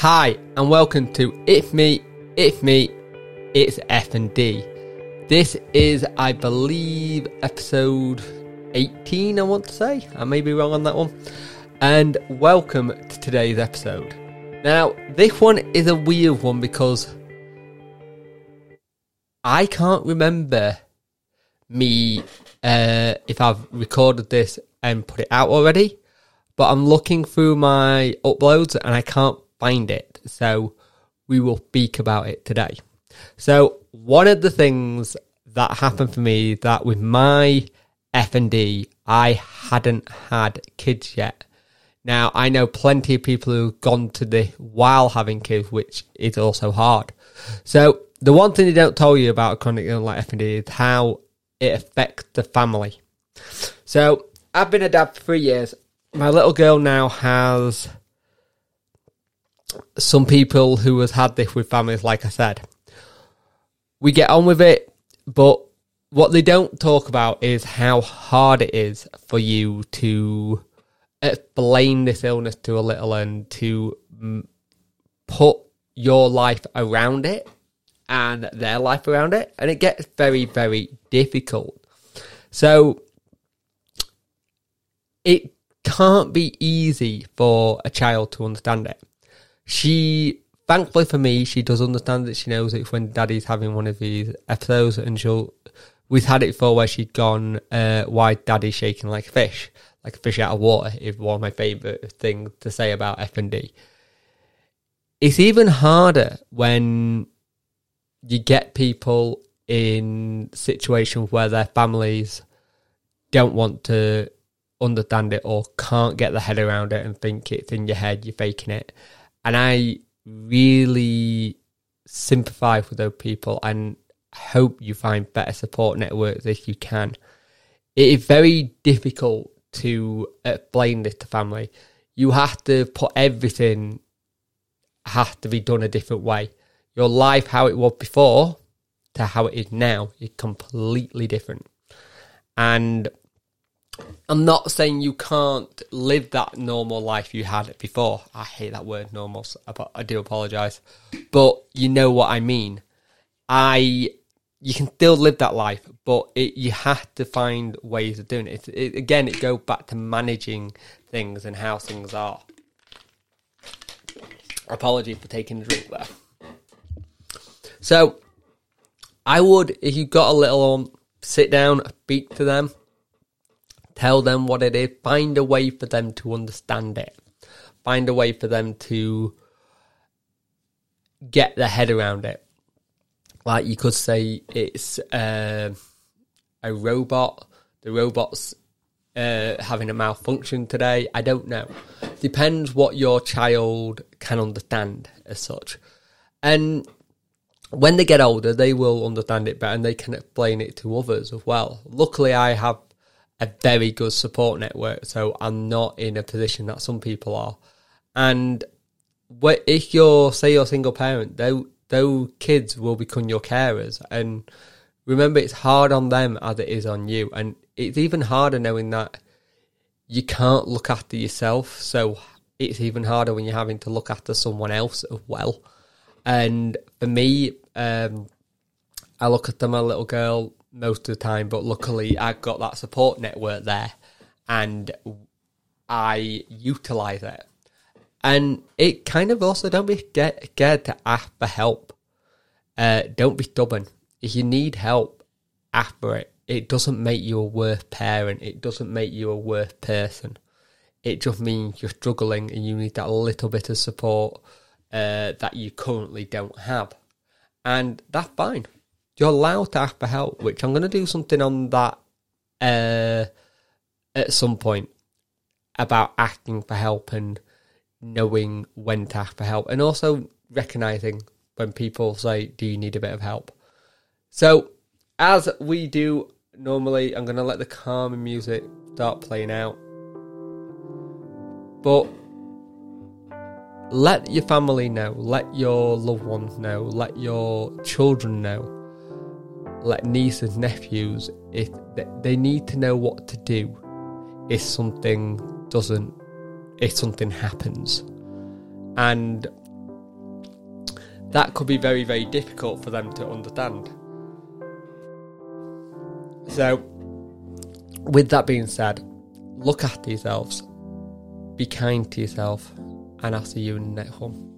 Hi, and welcome to It's Me, It's Me, It's FND. This is, I believe, episode 18, I want to say. I may be wrong on that one. And welcome to today's episode. Now, this one is a weird one because I can't remember me uh, if I've recorded this and put it out already, but I'm looking through my uploads and I can't find it. So we will speak about it today. So one of the things that happened for me that with my FND, I hadn't had kids yet. Now I know plenty of people who've gone to the while having kids, which is also hard. So the one thing they don't tell you about a chronic illness like FND is how it affects the family. So I've been a dad for three years. My little girl now has some people who has had this with families, like I said. We get on with it, but what they don't talk about is how hard it is for you to explain this illness to a little and to put your life around it and their life around it, and it gets very, very difficult. So it can't be easy for a child to understand it. She, thankfully for me, she does understand it. She knows it when daddy's having one of these episodes, and she'll. We've had it before where she'd gone, uh, why daddy's shaking like a fish, like a fish out of water, is one of my favourite things to say about FND. It's even harder when you get people in situations where their families don't want to understand it or can't get their head around it and think it's in your head, you're faking it. And I really sympathize with those people and hope you find better support networks if you can. It is very difficult to explain this to family. You have to put everything has to be done a different way. Your life, how it was before, to how it is now, is completely different. And I'm not saying you can't live that normal life you had before. I hate that word normal. I do apologize, but you know what I mean. I you can still live that life, but it, you have to find ways of doing it. it. Again, it goes back to managing things and how things are. Apology for taking the drink there. So, I would, if you got a little um, sit down, speak to them, tell them what it is, find a way for them to understand it, find a way for them to get their head around it. Like you could say it's uh, a robot, the robot's uh, having a malfunction today. I don't know. Depends what your child can understand as such. And when they get older, they will understand it better and they can explain it to others as well. Luckily, I have a very good support network, so I'm not in a position that some people are. And if you're, say, you're a single parent, those, those kids will become your carers. And remember, it's hard on them as it is on you. And it's even harder knowing that you can't look after yourself. So it's even harder when you're having to look after someone else as well. And for me, um, I look after my little girl most of the time, but luckily I got that support network there and I utilize it. And it kind of also don't be scared to ask for help. Uh, don't be stubborn. If you need help, ask for it. It doesn't make you a worse parent. It doesn't make you a worse person. It just means you're struggling and you need that little bit of support uh, that you currently don't have. And that's fine you're allowed to ask for help, which I'm going to do something on that uh, at some point about asking for help and knowing when to ask for help, and also recognizing when people say, "Do you need a bit of help?" So, as we do normally, I'm going to let the calming music start playing out, but let your family know, let your loved ones know, let your children know let nieces, nephews, if they need to know what to do if something doesn't, if something happens. And that could be very, very difficult for them to understand. So, with that being said, look after yourselves, be kind to yourself, and I'll see you in the next one.